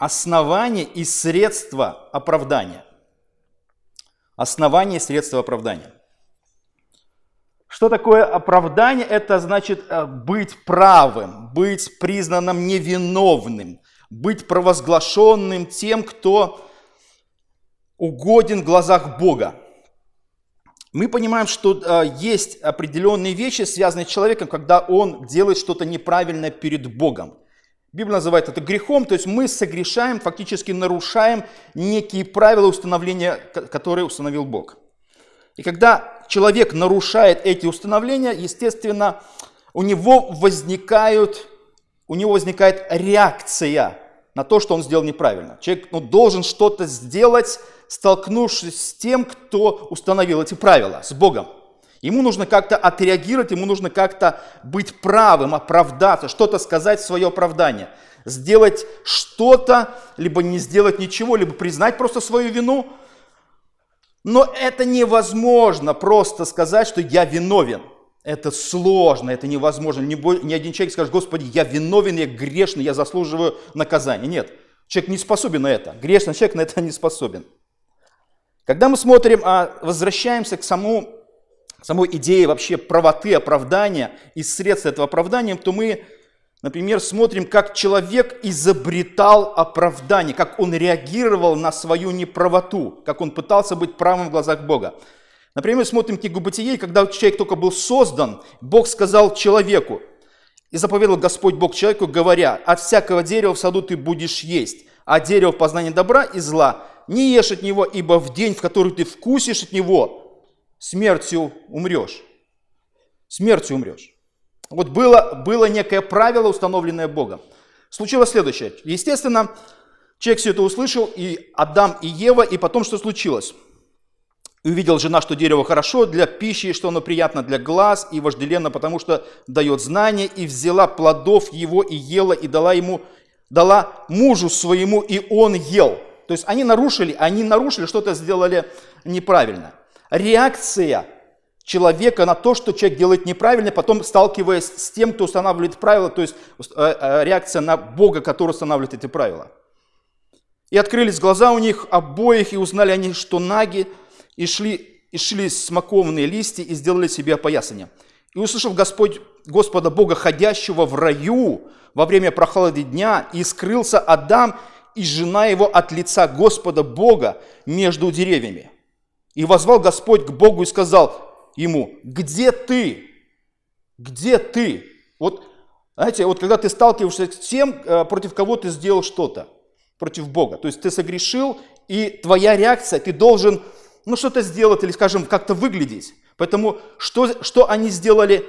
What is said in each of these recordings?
основание и средства оправдания. Основание и средства оправдания. Что такое оправдание? Это значит э, быть правым, быть признанным невиновным, быть провозглашенным тем, кто угоден в глазах Бога. Мы понимаем, что э, есть определенные вещи, связанные с человеком, когда он делает что-то неправильное перед Богом. Библия называет это грехом, то есть мы согрешаем, фактически нарушаем некие правила установления, которые установил Бог. И когда человек нарушает эти установления, естественно, у него возникают, у него возникает реакция на то, что он сделал неправильно. Человек ну, должен что-то сделать, столкнувшись с тем, кто установил эти правила, с Богом. Ему нужно как-то отреагировать, ему нужно как-то быть правым, оправдаться, что-то сказать в свое оправдание. Сделать что-то, либо не сделать ничего, либо признать просто свою вину – но это невозможно просто сказать, что я виновен. Это сложно, это невозможно. Ни, один человек скажет, Господи, я виновен, я грешный, я заслуживаю наказания. Нет, человек не способен на это. Грешный человек на это не способен. Когда мы смотрим, а возвращаемся к самому, самой идее вообще правоты, оправдания и средств этого оправдания, то мы Например, смотрим, как человек изобретал оправдание, как он реагировал на свою неправоту, как он пытался быть правым в глазах Бога. Например, смотрим книгу Бытие, когда человек только был создан, Бог сказал человеку, и заповедал Господь Бог человеку, говоря, от всякого дерева в саду ты будешь есть, а дерево познания добра и зла не ешь от него, ибо в день, в который ты вкусишь от него, смертью умрешь. Смертью умрешь. Вот было, было некое правило, установленное Богом. Случилось следующее. Естественно, человек все это услышал, и Адам, и Ева, и потом что случилось? увидел жена, что дерево хорошо для пищи, что оно приятно для глаз и вожделенно, потому что дает знание, и взяла плодов его и ела, и дала ему, дала мужу своему, и он ел. То есть они нарушили, они нарушили, что-то сделали неправильно. Реакция человека на то, что человек делает неправильно, потом сталкиваясь с тем, кто устанавливает правила, то есть э, э, реакция на Бога, который устанавливает эти правила. И открылись глаза у них обоих, и узнали они, что наги, и шли, и шли смоковные листья, и сделали себе опоясание. И услышав Господь, Господа Бога, ходящего в раю во время прохлады дня, и скрылся Адам и жена его от лица Господа Бога между деревьями. И возвал Господь к Богу и сказал, ему, где ты? Где ты? Вот, знаете, вот когда ты сталкиваешься с тем, э, против кого ты сделал что-то, против Бога, то есть ты согрешил, и твоя реакция, ты должен, ну, что-то сделать или, скажем, как-то выглядеть. Поэтому что, что они сделали?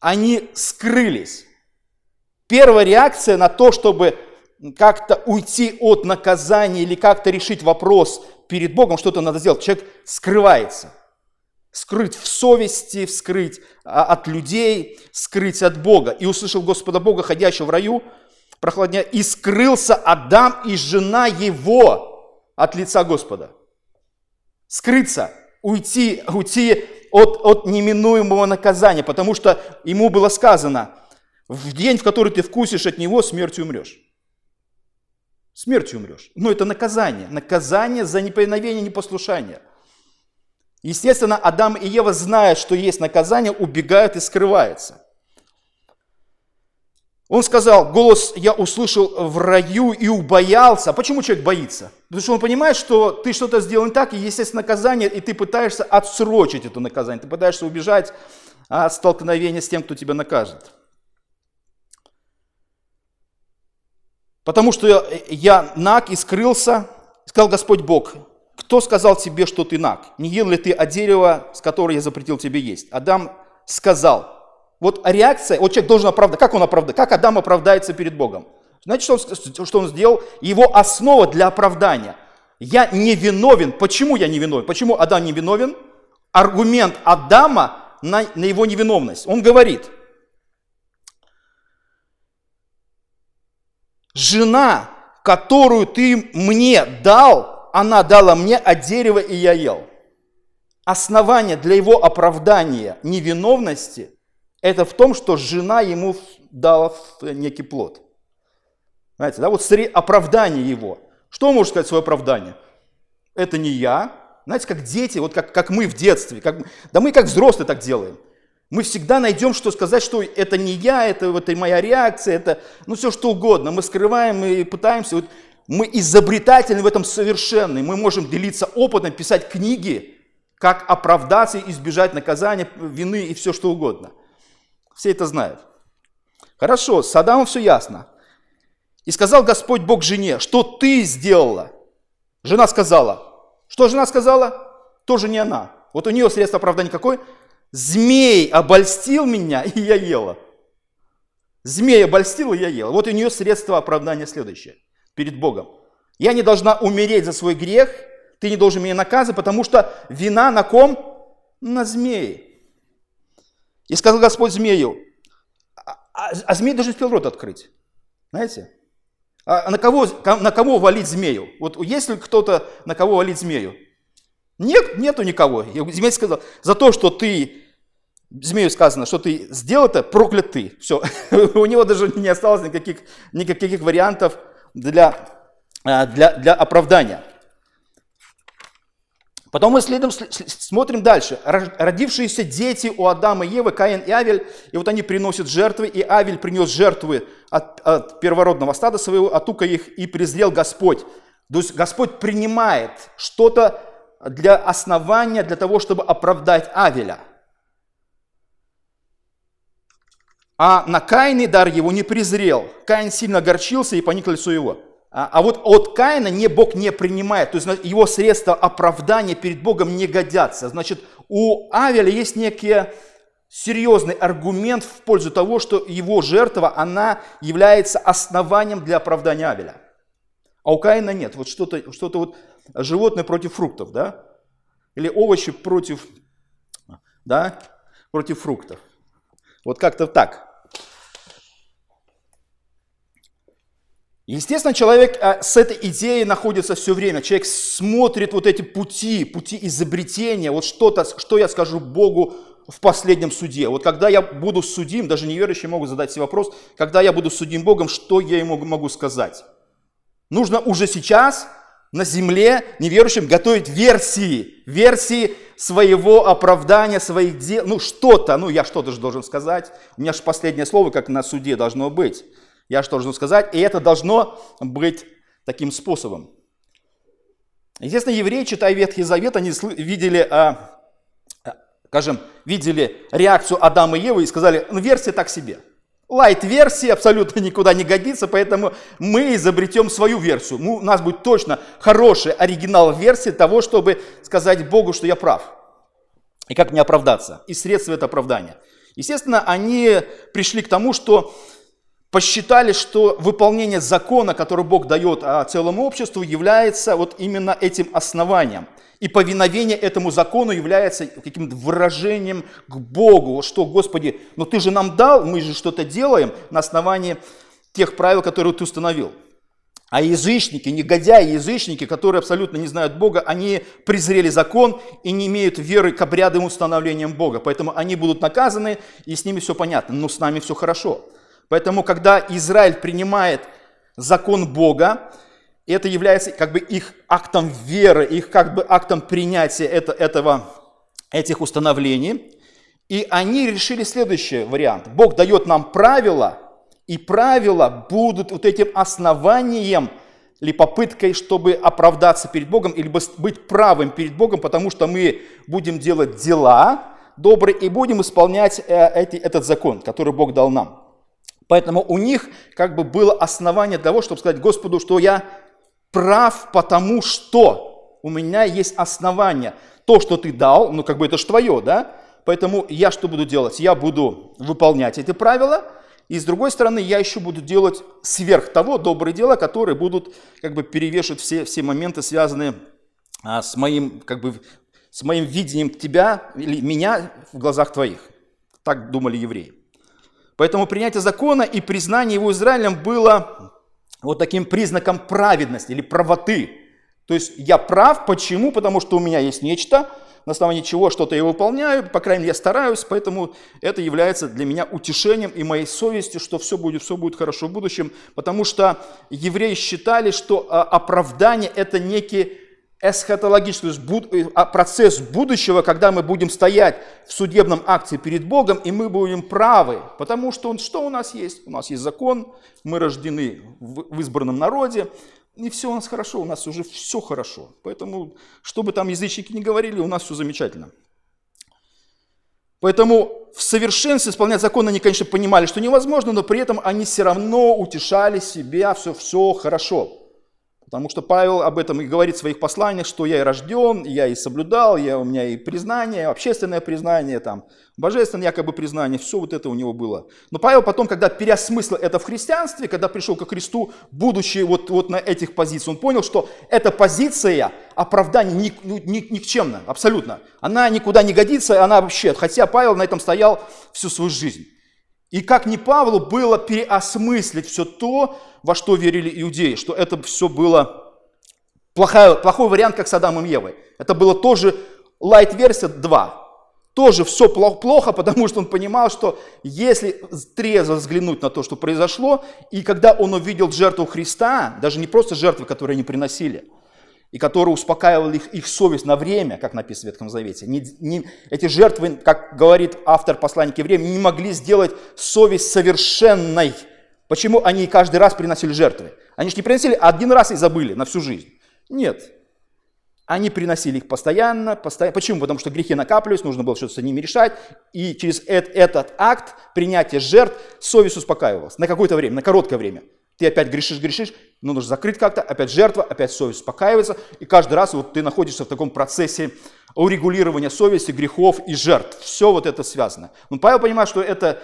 Они скрылись. Первая реакция на то, чтобы как-то уйти от наказания или как-то решить вопрос перед Богом, что-то надо сделать. Человек скрывается – скрыть в совести, вскрыть а, от людей, скрыть от Бога. И услышал Господа Бога, ходящего в раю, прохладня, и скрылся Адам и жена его от лица Господа. Скрыться, уйти, уйти от, от неминуемого наказания, потому что ему было сказано, в день, в который ты вкусишь от него, смертью умрешь. Смертью умрешь. Но это наказание. Наказание за неповиновение, непослушание – Естественно, Адам и Ева, зная, что есть наказание, убегают и скрываются. Он сказал, голос я услышал в раю и убоялся. А почему человек боится? Потому что он понимает, что ты что-то сделал не так, и есть наказание, и ты пытаешься отсрочить это наказание. Ты пытаешься убежать от столкновения с тем, кто тебя накажет. Потому что я наг и скрылся, сказал Господь Бог, кто сказал тебе, что ты наг? Не ел ли ты от дерева, с которого я запретил тебе есть? Адам сказал. Вот реакция, вот человек должен оправдать. Как он оправдает? Как Адам оправдается перед Богом? Знаете, что он, что он сделал? Его основа для оправдания. Я не виновен. Почему я не виновен? Почему Адам не виновен? Аргумент Адама на, на его невиновность. Он говорит, жена, которую ты мне дал, она дала мне от дерева, и я ел. Основание для его оправдания невиновности – это в том, что жена ему дала некий плод. Знаете, да, вот оправдание его. Что может сказать свое оправдание? Это не я. Знаете, как дети, вот как, как мы в детстве, как, да мы как взрослые так делаем. Мы всегда найдем, что сказать, что это не я, это, это моя реакция, это ну все что угодно. Мы скрываем и пытаемся. Вот мы изобретательны в этом совершенны. Мы можем делиться опытом, писать книги, как оправдаться, избежать наказания, вины и все что угодно. Все это знают. Хорошо, с Адамом все ясно. И сказал Господь Бог жене, что ты сделала? Жена сказала. Что жена сказала? Тоже не она. Вот у нее средство оправдания какое? Змей обольстил меня, и я ела. Змей обольстил, и я ела. Вот у нее средство оправдания следующее перед Богом. Я не должна умереть за свой грех, ты не должен меня наказывать, потому что вина на ком? На змее. И сказал Господь змею, а, а, а змей даже успел рот открыть. Знаете? А на кого, на кого валить змею? Вот есть ли кто-то, на кого валить змею? Нет, нету никого. И змей сказал, за то, что ты, змею сказано, что ты сделал это, проклят ты. Все. У него даже не осталось никаких, никаких вариантов для, а, для, для оправдания. Потом мы следуем, смотрим дальше. Родившиеся дети у Адама и Евы, Каин и Авель, и вот они приносят жертвы, и Авель принес жертвы от, от первородного стада своего, от ука их, и презрел Господь. То есть Господь принимает что-то для основания, для того, чтобы оправдать Авеля. А на Каине дар его не презрел. Каин сильно огорчился и поник лицо его. А, а вот от Каина не, Бог не принимает, то есть его средства оправдания перед Богом не годятся. Значит, у Авеля есть некий серьезный аргумент в пользу того, что его жертва, она является основанием для оправдания Авеля. А у Каина нет. Вот что-то что вот животное против фруктов, да? Или овощи против, да, против фруктов. Вот как-то так. Естественно, человек а, с этой идеей находится все время. Человек смотрит вот эти пути, пути изобретения, вот что-то, что я скажу Богу в последнем суде. Вот когда я буду судим, даже неверующие могут задать себе вопрос, когда я буду судим Богом, что я ему могу сказать? Нужно уже сейчас на земле неверующим готовить версии, версии своего оправдания, своих дел, ну что-то, ну я что-то же должен сказать. У меня же последнее слово, как на суде, должно быть. Я что должен сказать? И это должно быть таким способом. Естественно, евреи, читая Ветхий Завет, они видели, а, а, скажем, видели реакцию Адама и Евы и сказали, ну, версия так себе. Лайт-версия абсолютно никуда не годится, поэтому мы изобретем свою версию. У нас будет точно хорошая оригинал-версия того, чтобы сказать Богу, что я прав. И как мне оправдаться. И средства это оправдания. Естественно, они пришли к тому, что посчитали, что выполнение закона, который Бог дает а, целому обществу, является вот именно этим основанием. И повиновение этому закону является каким-то выражением к Богу, что, Господи, ну Ты же нам дал, мы же что-то делаем на основании тех правил, которые Ты установил. А язычники, негодяи, язычники, которые абсолютно не знают Бога, они презрели закон и не имеют веры к обрядам установлениям Бога. Поэтому они будут наказаны, и с ними все понятно, но с нами все хорошо. Поэтому, когда Израиль принимает закон Бога, это является как бы их актом веры, их как бы актом принятия это, этого, этих установлений. И они решили следующий вариант. Бог дает нам правила, и правила будут вот этим основанием или попыткой, чтобы оправдаться перед Богом, или быть правым перед Богом, потому что мы будем делать дела добрые и будем исполнять э, эти, этот закон, который Бог дал нам. Поэтому у них как бы было основание того, чтобы сказать Господу, что я прав, потому что у меня есть основание. То, что ты дал, ну как бы это же твое, да? Поэтому я что буду делать? Я буду выполнять эти правила, и с другой стороны, я еще буду делать сверх того добрые дела, которые будут как бы перевешивать все, все моменты, связанные а, с, моим, как бы, с моим видением тебя или меня в глазах твоих. Так думали евреи. Поэтому принятие закона и признание его Израилем было вот таким признаком праведности или правоты. То есть я прав, почему? Потому что у меня есть нечто, на основании чего что-то я выполняю, по крайней мере, я стараюсь, поэтому это является для меня утешением и моей совестью, что все будет, все будет хорошо в будущем, потому что евреи считали, что а, оправдание – это некий эсхатологический, то есть а, процесс будущего, когда мы будем стоять в судебном акте перед Богом, и мы будем правы, потому что он, что у нас есть? У нас есть закон, мы рождены в избранном народе, и все у нас хорошо, у нас уже все хорошо. Поэтому, что бы там язычники не говорили, у нас все замечательно. Поэтому в совершенстве исполнять закон они, конечно, понимали, что невозможно, но при этом они все равно утешали себя, все, все хорошо. Потому что Павел об этом и говорит в своих посланиях, что я и рожден, я и соблюдал, я, у меня и признание, общественное признание, там, божественное якобы признание, все вот это у него было. Но Павел потом, когда переосмыслил это в христианстве, когда пришел ко Христу, будучи вот, вот на этих позициях, он понял, что эта позиция оправдания ни, ни, ни, никчемна, абсолютно. Она никуда не годится, она вообще, хотя Павел на этом стоял всю свою жизнь. И как не Павлу было переосмыслить все то, во что верили иудеи, что это все было плохой, плохой вариант, как с Адамом и Евой. Это было тоже light-версия 2. Тоже все плохо, потому что он понимал, что если трезво взглянуть на то, что произошло, и когда он увидел жертву Христа, даже не просто жертвы, которые они приносили, и который успокаивал их, их совесть на время, как написано в Ветхом Завете. Не, не, эти жертвы, как говорит автор посланника времени, не могли сделать совесть совершенной. Почему они каждый раз приносили жертвы? Они же не приносили один раз и забыли на всю жизнь. Нет. Они приносили их постоянно, постоянно. Почему? Потому что грехи накапливались, нужно было что-то с ними решать. И через этот акт принятия жертв совесть успокаивалась на какое-то время, на короткое время. Ты опять грешишь, грешишь, но нужно закрыть как-то, опять жертва, опять совесть успокаивается, и каждый раз вот ты находишься в таком процессе урегулирования совести, грехов и жертв. Все вот это связано. Но Павел понимает, что это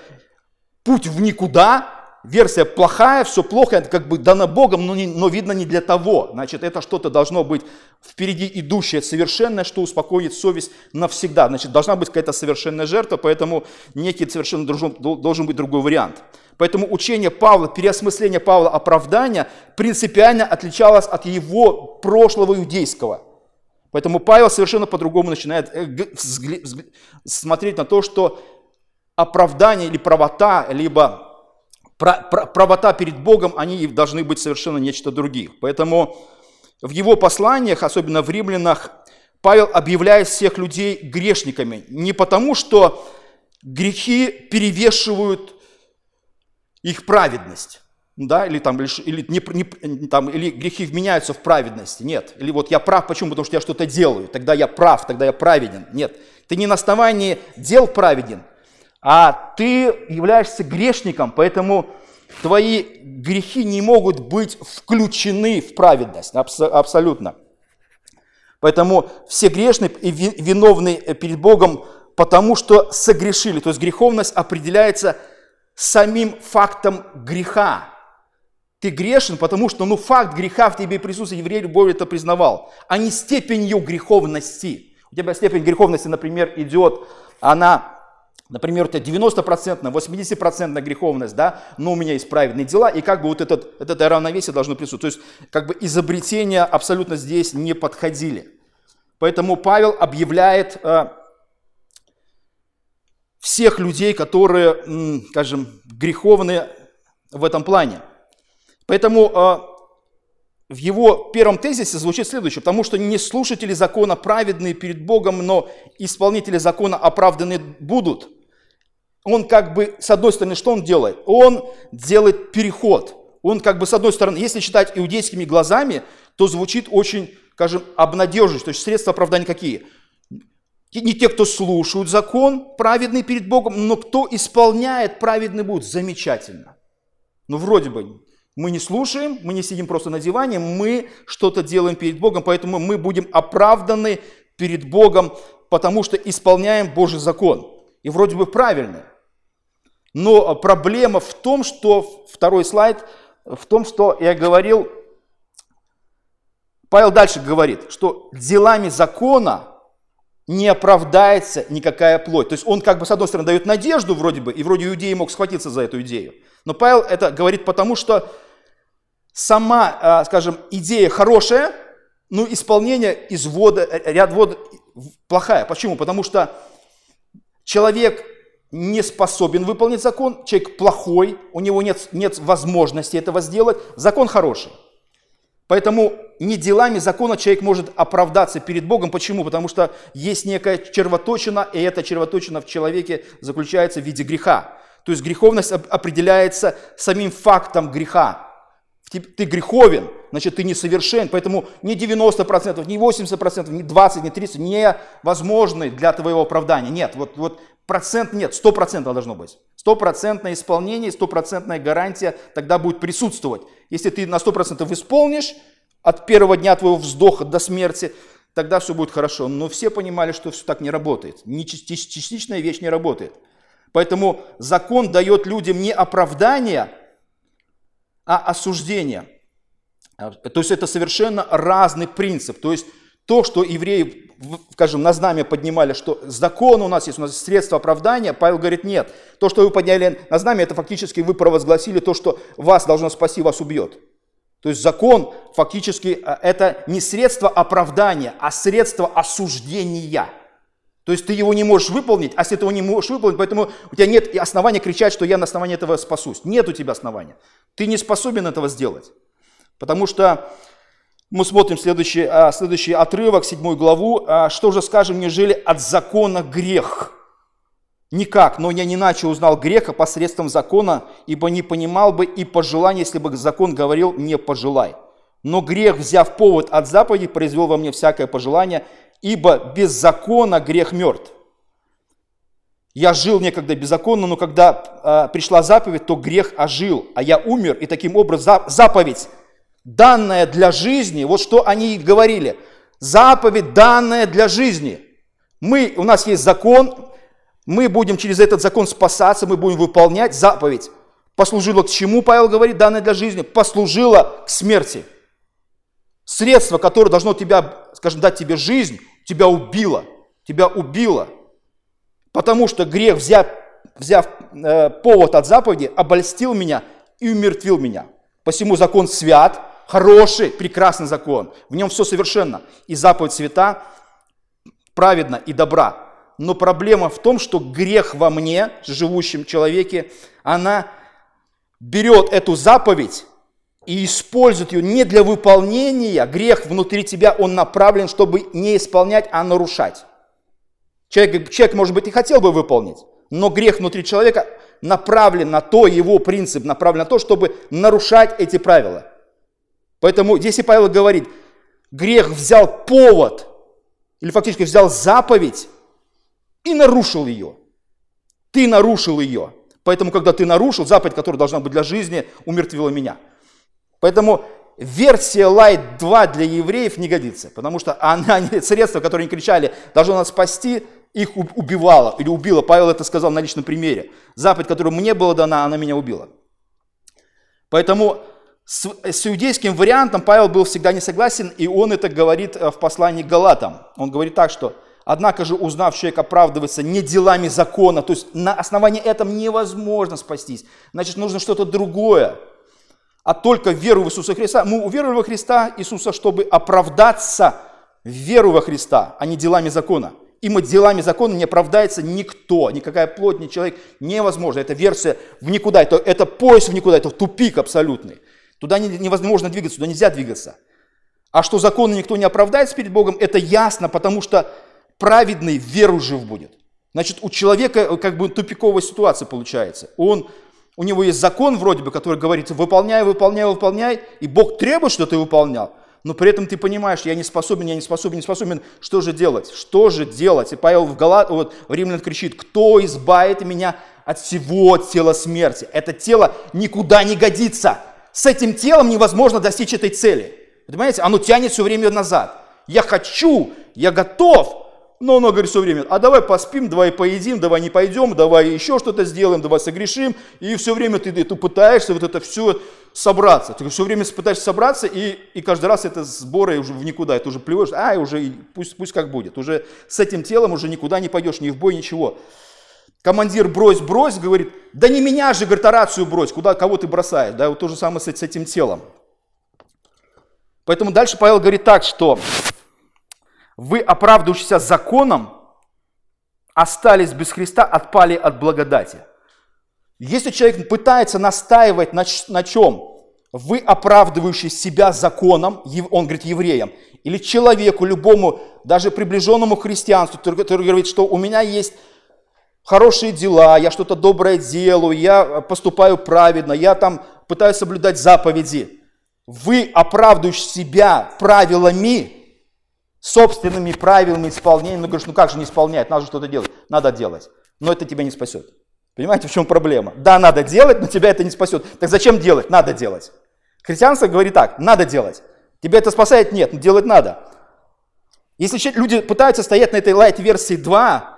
путь в никуда, версия плохая, все плохо, это как бы дано Богом, но, не, но видно не для того. Значит, это что-то должно быть впереди идущее, совершенное, что успокоит совесть навсегда. Значит, должна быть какая-то совершенная жертва, поэтому некий совершенно должен, должен быть другой вариант. Поэтому учение Павла, переосмысление Павла оправдания принципиально отличалось от его прошлого иудейского. Поэтому Павел совершенно по-другому начинает э, смотреть на то, что оправдание или правота, либо правота перед Богом, они должны быть совершенно нечто других. Поэтому в его посланиях, особенно в римлянах, Павел объявляет всех людей грешниками. Не потому, что грехи перевешивают их праведность. Да, или, там, или, не, не, там, или грехи вменяются в праведности. Нет. Или вот я прав, почему? Потому что я что-то делаю. Тогда я прав, тогда я праведен. Нет. Ты не на основании дел праведен, а ты являешься грешником, поэтому твои грехи не могут быть включены в праведность. абсолютно. Поэтому все грешные и виновны перед Богом, потому что согрешили. То есть греховность определяется самим фактом греха. Ты грешен, потому что ну, факт греха в тебе присутствует, еврей любовью это признавал, а не степенью греховности. У тебя степень греховности, например, идет, она, например, у тебя 90%, 80% греховность, да, но у меня есть праведные дела, и как бы вот этот, это равновесие должно присутствовать. То есть, как бы изобретения абсолютно здесь не подходили. Поэтому Павел объявляет э, всех людей, которые, скажем, греховны в этом плане. Поэтому а, в его первом тезисе звучит следующее, потому что не слушатели закона праведные перед Богом, но исполнители закона оправданы будут. Он как бы, с одной стороны, что он делает? Он делает переход. Он как бы, с одной стороны, если читать иудейскими глазами, то звучит очень, скажем, обнадеживающе. То есть средства оправдания какие? Не те, кто слушают закон, праведный перед Богом, но кто исполняет, праведный будет. Замечательно. Ну, вроде бы, мы не слушаем, мы не сидим просто на диване, мы что-то делаем перед Богом, поэтому мы будем оправданы перед Богом, потому что исполняем Божий закон. И вроде бы правильно. Но проблема в том, что, второй слайд, в том, что я говорил, Павел дальше говорит, что делами закона не оправдается никакая плоть. То есть он как бы с одной стороны дает надежду вроде бы, и вроде иудеи мог схватиться за эту идею. Но Павел это говорит потому, что сама, а, скажем, идея хорошая, но исполнение из вода, ряд вод, плохая. Почему? Потому что человек не способен выполнить закон, человек плохой, у него нет, нет возможности этого сделать, закон хороший. Поэтому не делами закона человек может оправдаться перед Богом. Почему? Потому что есть некая червоточина, и эта червоточина в человеке заключается в виде греха. То есть греховность определяется самим фактом греха. Ты греховен, значит, ты несовершен. Поэтому не 90%, не 80%, не 20%, не 30% невозможны для твоего оправдания. Нет, вот, вот процент нет, 100% должно быть. Стопроцентное исполнение, стопроцентная гарантия тогда будет присутствовать. Если ты на 100% исполнишь от первого дня твоего вздоха до смерти, тогда все будет хорошо. Но все понимали, что все так не работает. Не частичная вещь не работает. Поэтому закон дает людям не оправдание, а осуждение. То есть это совершенно разный принцип. То есть то, что евреи, скажем, на знамя поднимали, что закон у нас есть, у нас есть средство оправдания, Павел говорит, нет. То, что вы подняли на знамя, это фактически вы провозгласили то, что вас должно спасти, вас убьет. То есть закон фактически э, это не средство оправдания, а средство осуждения. То есть ты его не можешь выполнить, а если ты его не можешь выполнить, поэтому у тебя нет основания кричать, что я на основании этого спасусь. Нет у тебя основания. Ты не способен этого сделать. Потому что мы смотрим следующий, а, следующий отрывок, седьмую главу. А, что же скажем, нежели от закона грех? Никак, но я не иначе узнал греха посредством закона, ибо не понимал бы и пожелания, если бы закон говорил «не пожелай». Но грех, взяв повод от заповеди, произвел во мне всякое пожелание, ибо без закона грех мертв. Я жил некогда беззаконно, но когда э, пришла заповедь, то грех ожил, а я умер, и таким образом заповедь данная для жизни, вот что они говорили, заповедь данная для жизни. Мы, у нас есть закон, мы будем через этот закон спасаться, мы будем выполнять заповедь. Послужила к чему, Павел говорит, данная для жизни? Послужила к смерти. Средство, которое должно тебя, скажем, дать тебе жизнь, тебя убило. Тебя убило. Потому что грех, взяв, взяв э, повод от заповеди, обольстил меня и умертвил меня. Посему закон свят, Хороший, прекрасный закон. В нем все совершенно. И заповедь свята праведна и добра. Но проблема в том, что грех во мне, живущем человеке, она берет эту заповедь и использует ее не для выполнения. Грех внутри тебя, он направлен, чтобы не исполнять, а нарушать. Человек, человек, может быть, и хотел бы выполнить, но грех внутри человека направлен на то, его принцип направлен на то, чтобы нарушать эти правила. Поэтому если Павел говорит, грех взял повод, или фактически взял заповедь и нарушил ее. Ты нарушил ее. Поэтому, когда ты нарушил заповедь, которая должна быть для жизни, умертвила меня. Поэтому версия Light 2 для евреев не годится, потому что она, средство, которое они кричали, должно нас спасти, их убивало или убило. Павел это сказал на личном примере. Заповедь, которая мне была дана, она меня убила. Поэтому с, с иудейским вариантом Павел был всегда не согласен, и он это говорит э, в послании к Галатам. Он говорит так, что «Однако же, узнав, человек оправдывается не делами закона, то есть на основании этого невозможно спастись, значит, нужно что-то другое, а только веру в Иисуса Христа». Мы уверовали во Христа Иисуса, чтобы оправдаться в веру во Христа, а не делами закона. И мы делами закона не оправдается никто, никакая плоть, ни человек, невозможно. Это версия в никуда, это, это пояс в никуда, это тупик абсолютный. Туда невозможно двигаться, туда нельзя двигаться. А что законы никто не оправдается перед Богом, это ясно, потому что праведный веру жив будет. Значит, у человека э, как бы тупиковая ситуация получается. Он, у него есть закон вроде бы, который говорит, выполняй, выполняй, выполняй, и Бог требует, что ты выполнял. Но при этом ты понимаешь, я не способен, я не способен, не способен. Что же делать? Что же делать? И Павел в, Галат, вот, в Римлян кричит, кто избавит меня от всего тела смерти? Это тело никуда не годится с этим телом невозможно достичь этой цели. Понимаете, оно тянет все время назад. Я хочу, я готов, но оно говорит все время, а давай поспим, давай поедим, давай не пойдем, давай еще что-то сделаем, давай согрешим. И все время ты, ты пытаешься вот это все собраться. Ты все время пытаешься собраться, и, и каждый раз это сборы уже в никуда. Это уже плюешь, а, уже пусть, пусть как будет. Уже с этим телом уже никуда не пойдешь, ни в бой, ничего. Командир брось, брось, говорит, да не меня же, говорит, рацию брось, куда, кого ты бросаешь, да, вот то же самое с, с этим телом. Поэтому дальше Павел говорит так, что вы, оправдывающиеся законом, остались без Христа, отпали от благодати. Если человек пытается настаивать на, на чем? Вы, оправдывающие себя законом, он говорит евреям, или человеку, любому, даже приближенному к христианству, который говорит, что у меня есть хорошие дела, я что-то доброе делаю, я поступаю праведно, я там пытаюсь соблюдать заповеди. Вы, оправдывающие себя правилами, собственными правилами исполнения, ну говоришь, ну как же не исполнять, надо что-то делать, надо делать, но это тебя не спасет. Понимаете, в чем проблема? Да, надо делать, но тебя это не спасет. Так зачем делать? Надо делать. Христианство говорит так, надо делать. Тебя это спасает? Нет, но делать надо. Если люди пытаются стоять на этой лайт-версии 2,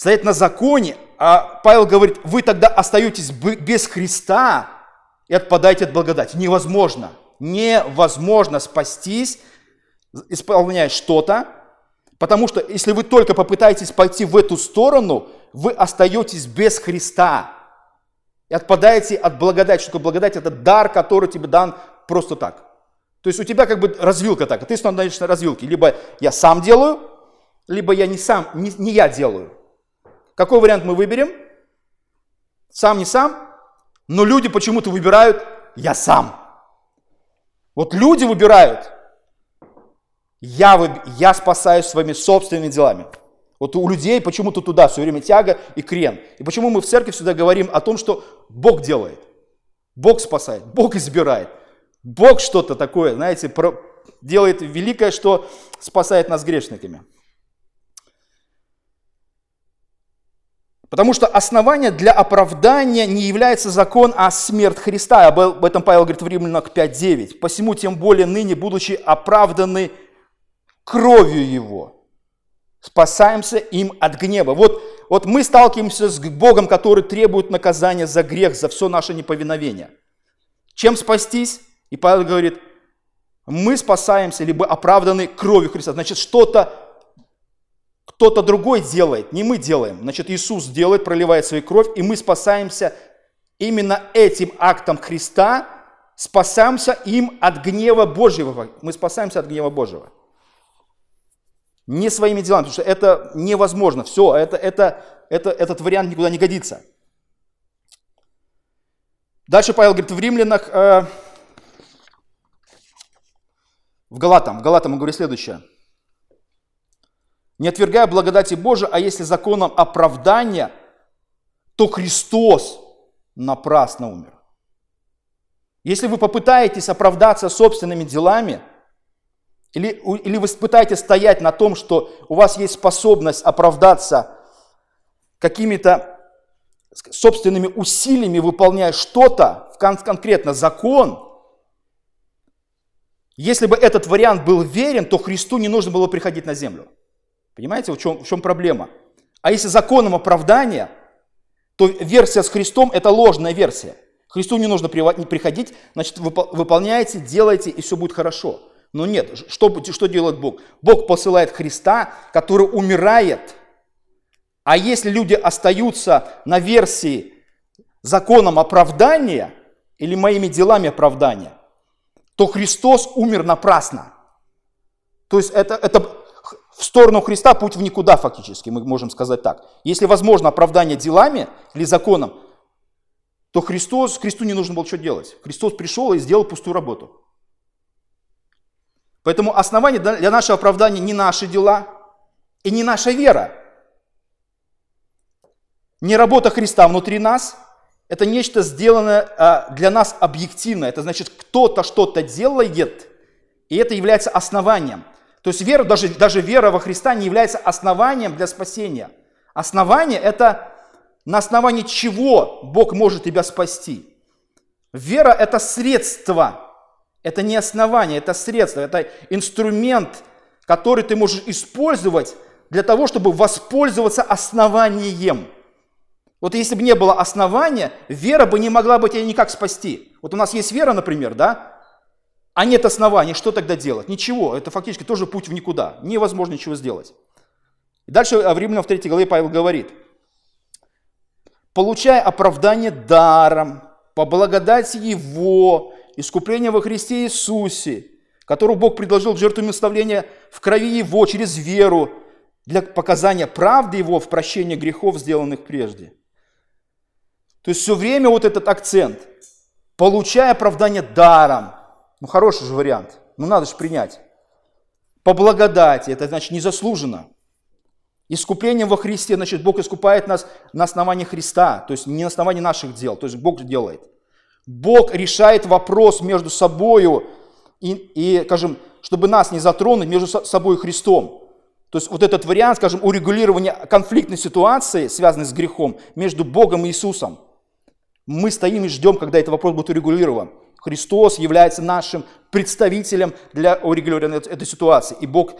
стоять на законе, а Павел говорит, вы тогда остаетесь без Христа и отпадаете от благодати. Невозможно. Невозможно спастись, исполняя что-то, потому что если вы только попытаетесь пойти в эту сторону, вы остаетесь без Христа и отпадаете от благодати. Что такое благодать? Это дар, который тебе дан просто так. То есть у тебя как бы развилка так, ты становишься на развилке. Либо я сам делаю, либо я не сам, не, не я делаю. Какой вариант мы выберем? Сам, не сам? Но люди почему-то выбирают «я сам». Вот люди выбирают «я, выб... я спасаюсь своими собственными делами». Вот у людей почему-то туда все время тяга и крен. И почему мы в церкви всегда говорим о том, что Бог делает. Бог спасает, Бог избирает. Бог что-то такое, знаете, делает великое, что спасает нас грешниками. Потому что основание для оправдания не является закон, а смерть Христа. Об этом Павел говорит в Римлянах 5.9. «Посему тем более ныне, будучи оправданы кровью Его, спасаемся им от гнева». Вот, вот мы сталкиваемся с Богом, который требует наказания за грех, за все наше неповиновение. Чем спастись? И Павел говорит, мы спасаемся, либо оправданы кровью Христа. Значит, что-то кто-то другой делает, не мы делаем. Значит, Иисус делает, проливает свою кровь, и мы спасаемся именно этим актом Христа, спасаемся им от гнева Божьего. Мы спасаемся от гнева Божьего. Не своими делами, потому что это невозможно. Все, это, это, это, этот вариант никуда не годится. Дальше Павел говорит в римлянах, э, в Галатам, в Галатам он говорит следующее – не отвергая благодати Божией, а если законом оправдания, то Христос напрасно умер. Если вы попытаетесь оправдаться собственными делами, или, или вы пытаетесь стоять на том, что у вас есть способность оправдаться какими-то собственными усилиями, выполняя что-то, конкретно закон, если бы этот вариант был верен, то Христу не нужно было приходить на землю. Понимаете, в чем, в чем проблема? А если законом оправдания, то версия с Христом – это ложная версия. Христу не нужно приходить, значит, выполняете, делаете, и все будет хорошо. Но нет, что, что делает Бог? Бог посылает Христа, который умирает. А если люди остаются на версии законом оправдания или моими делами оправдания, то Христос умер напрасно. То есть это, это в сторону Христа путь в никуда фактически, мы можем сказать так. Если возможно оправдание делами или законом, то Христос, Христу не нужно было что делать. Христос пришел и сделал пустую работу. Поэтому основание для нашего оправдания не наши дела и не наша вера. Не работа Христа внутри нас, это нечто сделанное а, для нас объективно. Это значит, кто-то что-то делает, и это является основанием. То есть вера, даже, даже вера во Христа не является основанием для спасения. Основание – это на основании чего Бог может тебя спасти. Вера – это средство, это не основание, это средство, это инструмент, который ты можешь использовать для того, чтобы воспользоваться основанием. Вот если бы не было основания, вера бы не могла бы тебя никак спасти. Вот у нас есть вера, например, да, а нет оснований, что тогда делать? Ничего, это фактически тоже путь в никуда. Невозможно ничего сделать. И дальше в Римлянам в 3 главе Павел говорит, получая оправдание даром, по благодати Его, искупление во Христе Иисусе, которую Бог предложил в жертву наставления в крови Его через веру для показания правды Его в прощении грехов, сделанных прежде. То есть все время вот этот акцент, получая оправдание даром. Ну хороший же вариант, ну надо же принять. По благодати, это значит незаслуженно. Искуплением во Христе, значит, Бог искупает нас на основании Христа, то есть не на основании наших дел, то есть Бог делает. Бог решает вопрос между собою и, и скажем, чтобы нас не затронуть между собой и Христом. То есть вот этот вариант, скажем, урегулирования конфликтной ситуации, связанной с грехом, между Богом и Иисусом. Мы стоим и ждем, когда этот вопрос будет урегулирован. Христос является нашим представителем для урегулирования этой ситуации. И Бог,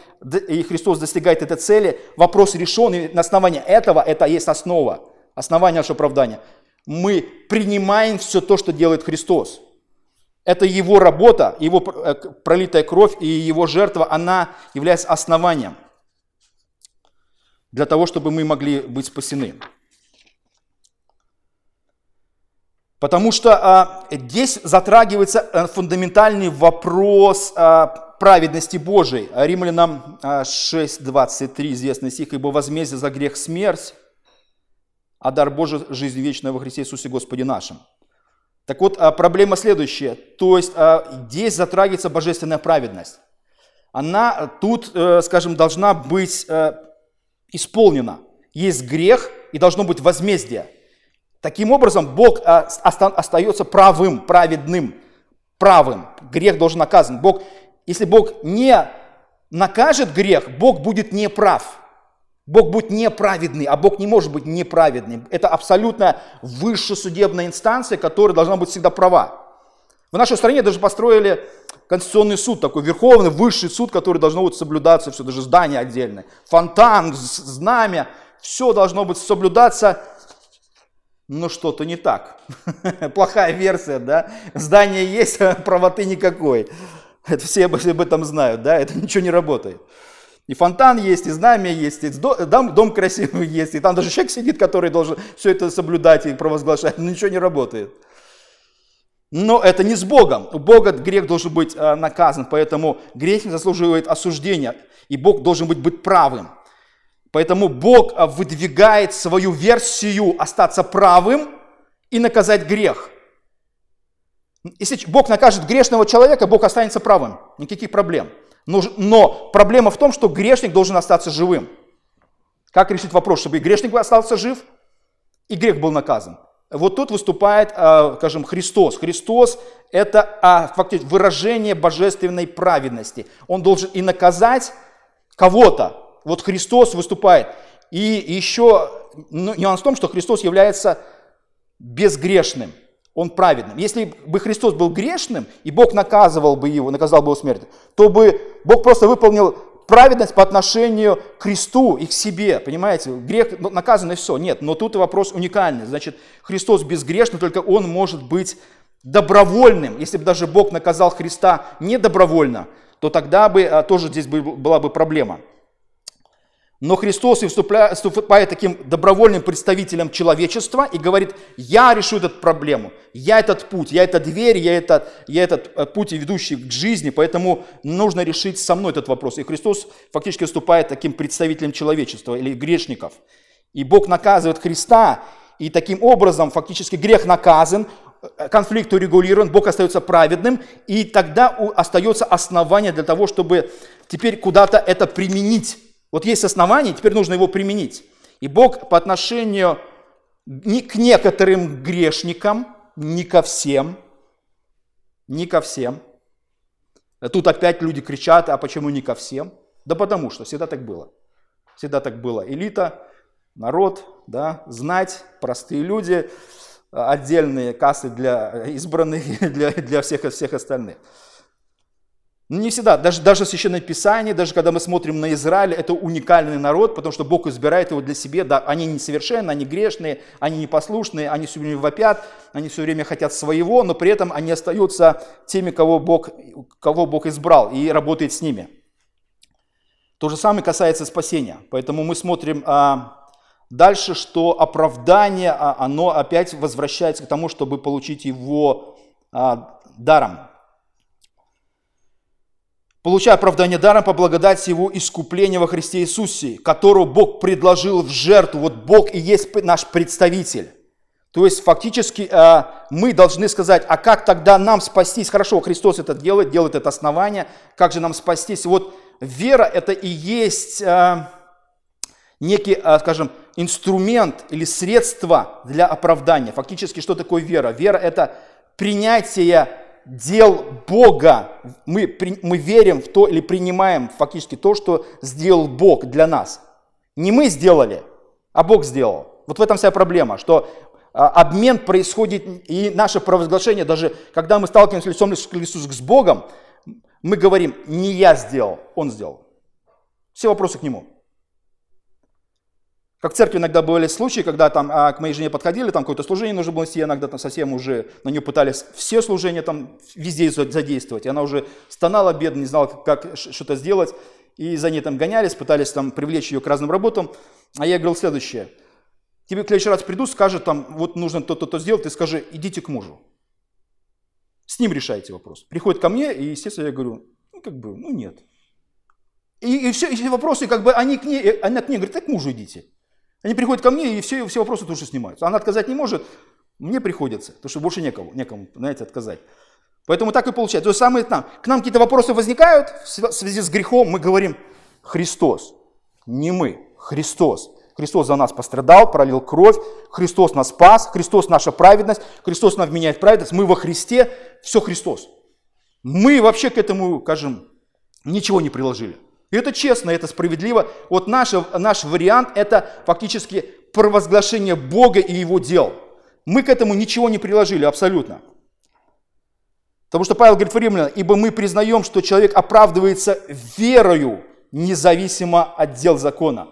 и Христос достигает этой цели. Вопрос решен, и на основании этого, это есть основа, основание нашего оправдания. Мы принимаем все то, что делает Христос. Это Его работа, Его э, пролитая кровь и Его жертва, она является основанием для того, чтобы мы могли быть спасены. Потому что а, здесь затрагивается э, фундаментальный вопрос а, праведности Божией. Римлянам а, 6.23 известный стих. «Ибо возмездие за грех смерть, а дар Божий – жизнь вечная во Христе Иисусе Господе нашим». Так вот, а, проблема следующая. То есть а, здесь затрагивается божественная праведность. Она тут, э, скажем, должна быть э, исполнена. Есть грех и должно быть возмездие – Таким образом, Бог а, остается правым, праведным, правым. Грех должен наказан. Бог, если Бог не накажет грех, Бог будет неправ. Бог будет неправедный, а Бог не может быть неправедным. Это абсолютно высшая судебная инстанция, которая должна быть всегда права. В нашей стране даже построили конституционный суд, такой верховный, высший суд, который должно быть соблюдаться, все, даже здание отдельное, фонтан, знамя, все должно быть соблюдаться но что-то не так. Плохая версия, да? Здание есть, а правоты никакой. Это все об этом знают, да? Это ничего не работает. И фонтан есть, и знамя есть, и дом, дом красивый есть, и там даже человек сидит, который должен все это соблюдать и провозглашать, но ничего не работает. Но это не с Богом. У Бога грех должен быть а, наказан, поэтому грех не заслуживает осуждения, и Бог должен быть, быть правым. Поэтому Бог а, выдвигает свою версию остаться правым и наказать грех. Если Бог накажет грешного человека, Бог останется правым. Никаких проблем. Но, проблема в том, что грешник должен остаться живым. Как решить вопрос, чтобы и грешник остался жив, и грех был наказан? Вот тут выступает, а, скажем, Христос. Христос – это а, фактически выражение божественной праведности. Он должен и наказать кого-то, вот Христос выступает. И еще ну, нюанс в том, что Христос является безгрешным, он праведным. Если бы Христос был грешным, и Бог наказывал бы его, наказал бы его смертью, то бы Бог просто выполнил праведность по отношению к Христу и к себе, понимаете? Грех ну, наказан и все. Нет, но тут вопрос уникальный. Значит, Христос безгрешный, только Он может быть добровольным. Если бы даже Бог наказал Христа не добровольно, то тогда бы а, тоже здесь была бы проблема. Но Христос и выступает таким добровольным представителем человечества и говорит, я решу эту проблему, я этот путь, я эта дверь, я этот, я этот э, путь, ведущий к жизни, поэтому нужно решить со мной этот вопрос. И Христос фактически выступает таким представителем человечества или грешников. И Бог наказывает Христа, и таким образом фактически грех наказан, э, конфликт урегулирован, Бог остается праведным, и тогда остается основание для того, чтобы теперь куда-то это применить вот есть основание, теперь нужно его применить. И Бог по отношению к некоторым грешникам, не ко всем, не ко всем. Тут опять люди кричат, а почему не ко всем? Да потому что всегда так было. Всегда так было. Элита, народ, да, знать, простые люди, отдельные кассы для избранных, для, для всех, всех остальных. Ну, не всегда, даже, даже в Священном Писании, даже когда мы смотрим на Израиль, это уникальный народ, потому что Бог избирает его для себя. Да, они несовершенны, они грешные, они непослушные, они все время вопят, они все время хотят своего, но при этом они остаются теми, кого Бог, кого Бог избрал и работает с ними. То же самое касается спасения. Поэтому мы смотрим а, дальше, что оправдание, а, оно опять возвращается к тому, чтобы получить его а, даром. Получая оправдание даром по благодати Его искупления во Христе Иисусе, которого Бог предложил в жертву. Вот Бог и есть наш представитель. То есть фактически э, мы должны сказать, а как тогда нам спастись? Хорошо, Христос это делает, делает это основание. Как же нам спастись? Вот вера это и есть э, некий, э, скажем, инструмент или средство для оправдания. Фактически что такое вера? Вера это принятие дел Бога. Мы, мы верим в то или принимаем фактически то, что сделал Бог для нас. Не мы сделали, а Бог сделал. Вот в этом вся проблема, что а, обмен происходит, и наше провозглашение, даже когда мы сталкиваемся лицом к лицу с Богом, мы говорим, не я сделал, Он сделал. Все вопросы к Нему. Как в церкви иногда бывали случаи, когда там а, к моей жене подходили, там какое-то служение нужно было нести, иногда там совсем уже на нее пытались все служения там везде задействовать, и она уже стонала бедно, не знала, как что-то сделать, и за ней там гонялись, пытались там привлечь ее к разным работам. А я говорил следующее, тебе в следующий раз придут, скажут там, вот нужно то-то, то сделать, ты скажи, идите к мужу. С ним решайте вопрос. Приходит ко мне, и, естественно, я говорю, ну, как бы, ну, нет. И, и все эти вопросы, как бы, они к ней, она к ней говорит, так к мужу идите. Они приходят ко мне, и все, все вопросы же снимаются. Она отказать не может, мне приходится, потому что больше некому, некому, знаете, отказать. Поэтому так и получается. То есть самое там, к нам какие-то вопросы возникают в связи с грехом, мы говорим Христос, не мы, Христос. Христос за нас пострадал, пролил кровь, Христос нас спас, Христос наша праведность, Христос нам меняет праведность, мы во Христе, все Христос. Мы вообще к этому, скажем, ничего не приложили. И это честно, это справедливо. Вот наш, наш вариант – это фактически провозглашение Бога и Его дел. Мы к этому ничего не приложили абсолютно. Потому что Павел говорит в Римлянам, ибо мы признаем, что человек оправдывается верою, независимо от дел закона.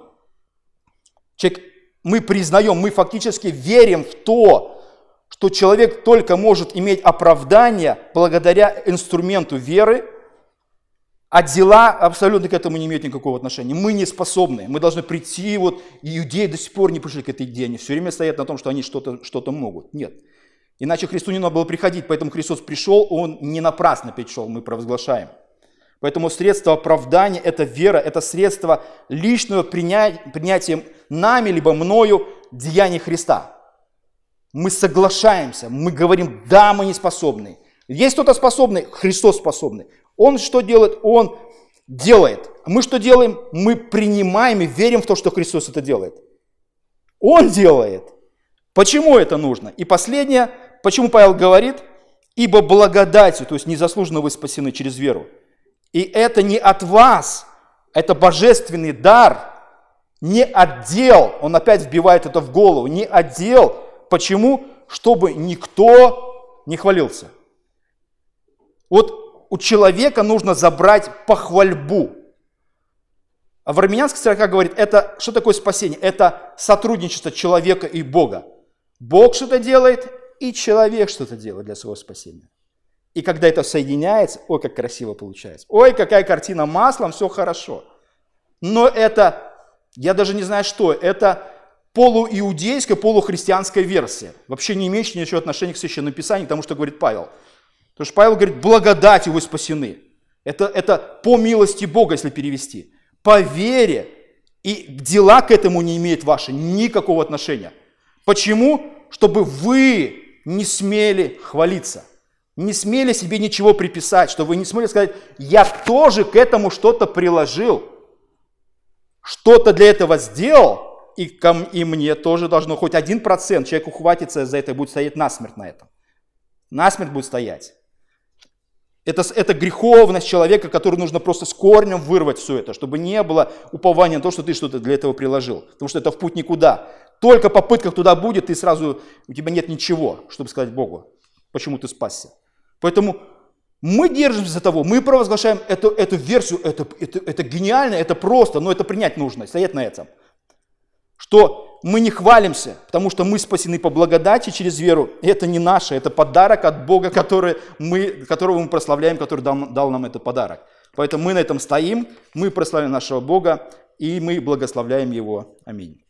Человек, мы признаем, мы фактически верим в то, что человек только может иметь оправдание благодаря инструменту веры – а дела абсолютно к этому не имеют никакого отношения. Мы не способны. Мы должны прийти, вот, иудеи до сих пор не пришли к этой идее. Они все время стоят на том, что они что-то что могут. Нет. Иначе Христу не надо было приходить. Поэтому Христос пришел, Он не напрасно пришел, мы провозглашаем. Поэтому средство оправдания – это вера, это средство личного принятия нами, либо мною деяний Христа. Мы соглашаемся, мы говорим, да, мы не способны. Есть кто-то способный, Христос способный. Он что делает? Он делает. Мы что делаем? Мы принимаем и верим в то, что Христос это делает. Он делает. Почему это нужно? И последнее, почему Павел говорит, ибо благодатью, то есть незаслуженно вы спасены через веру. И это не от вас, это божественный дар, не отдел, он опять вбивает это в голову, не отдел. Почему? Чтобы никто не хвалился. Вот у человека нужно забрать похвальбу. А в армянской церкви говорит, это что такое спасение? Это сотрудничество человека и Бога. Бог что-то делает, и человек что-то делает для своего спасения. И когда это соединяется, ой, как красиво получается. Ой, какая картина маслом, все хорошо. Но это, я даже не знаю что, это полуиудейская, полухристианская версия, вообще не имеющая ничего отношения к Священному Писанию, тому, что говорит Павел. Потому что Павел говорит, благодатью вы спасены. Это, это по милости Бога, если перевести. По вере. И дела к этому не имеют ваши никакого отношения. Почему? Чтобы вы не смели хвалиться. Не смели себе ничего приписать, чтобы вы не смели сказать, я тоже к этому что-то приложил. Что-то для этого сделал, и, ко, и мне тоже должно хоть один процент человек ухватится за это и будет стоять насмерть на этом. Насмерть будет стоять. Это, это греховность человека, который нужно просто с корнем вырвать все это, чтобы не было упования на то, что ты что-то для этого приложил. Потому что это в путь никуда. Только попытка туда будет, ты сразу, у тебя нет ничего, чтобы сказать Богу, почему ты спасся. Поэтому мы держимся за того, мы провозглашаем эту, эту версию, это, это, это гениально, это просто, но это принять нужно, стоять на этом. Что мы не хвалимся, потому что мы спасены по благодати через веру. И это не наше, это подарок от Бога, который мы, которого мы прославляем, который дал, дал нам этот подарок. Поэтому мы на этом стоим, мы прославляем нашего Бога, и мы благословляем Его. Аминь.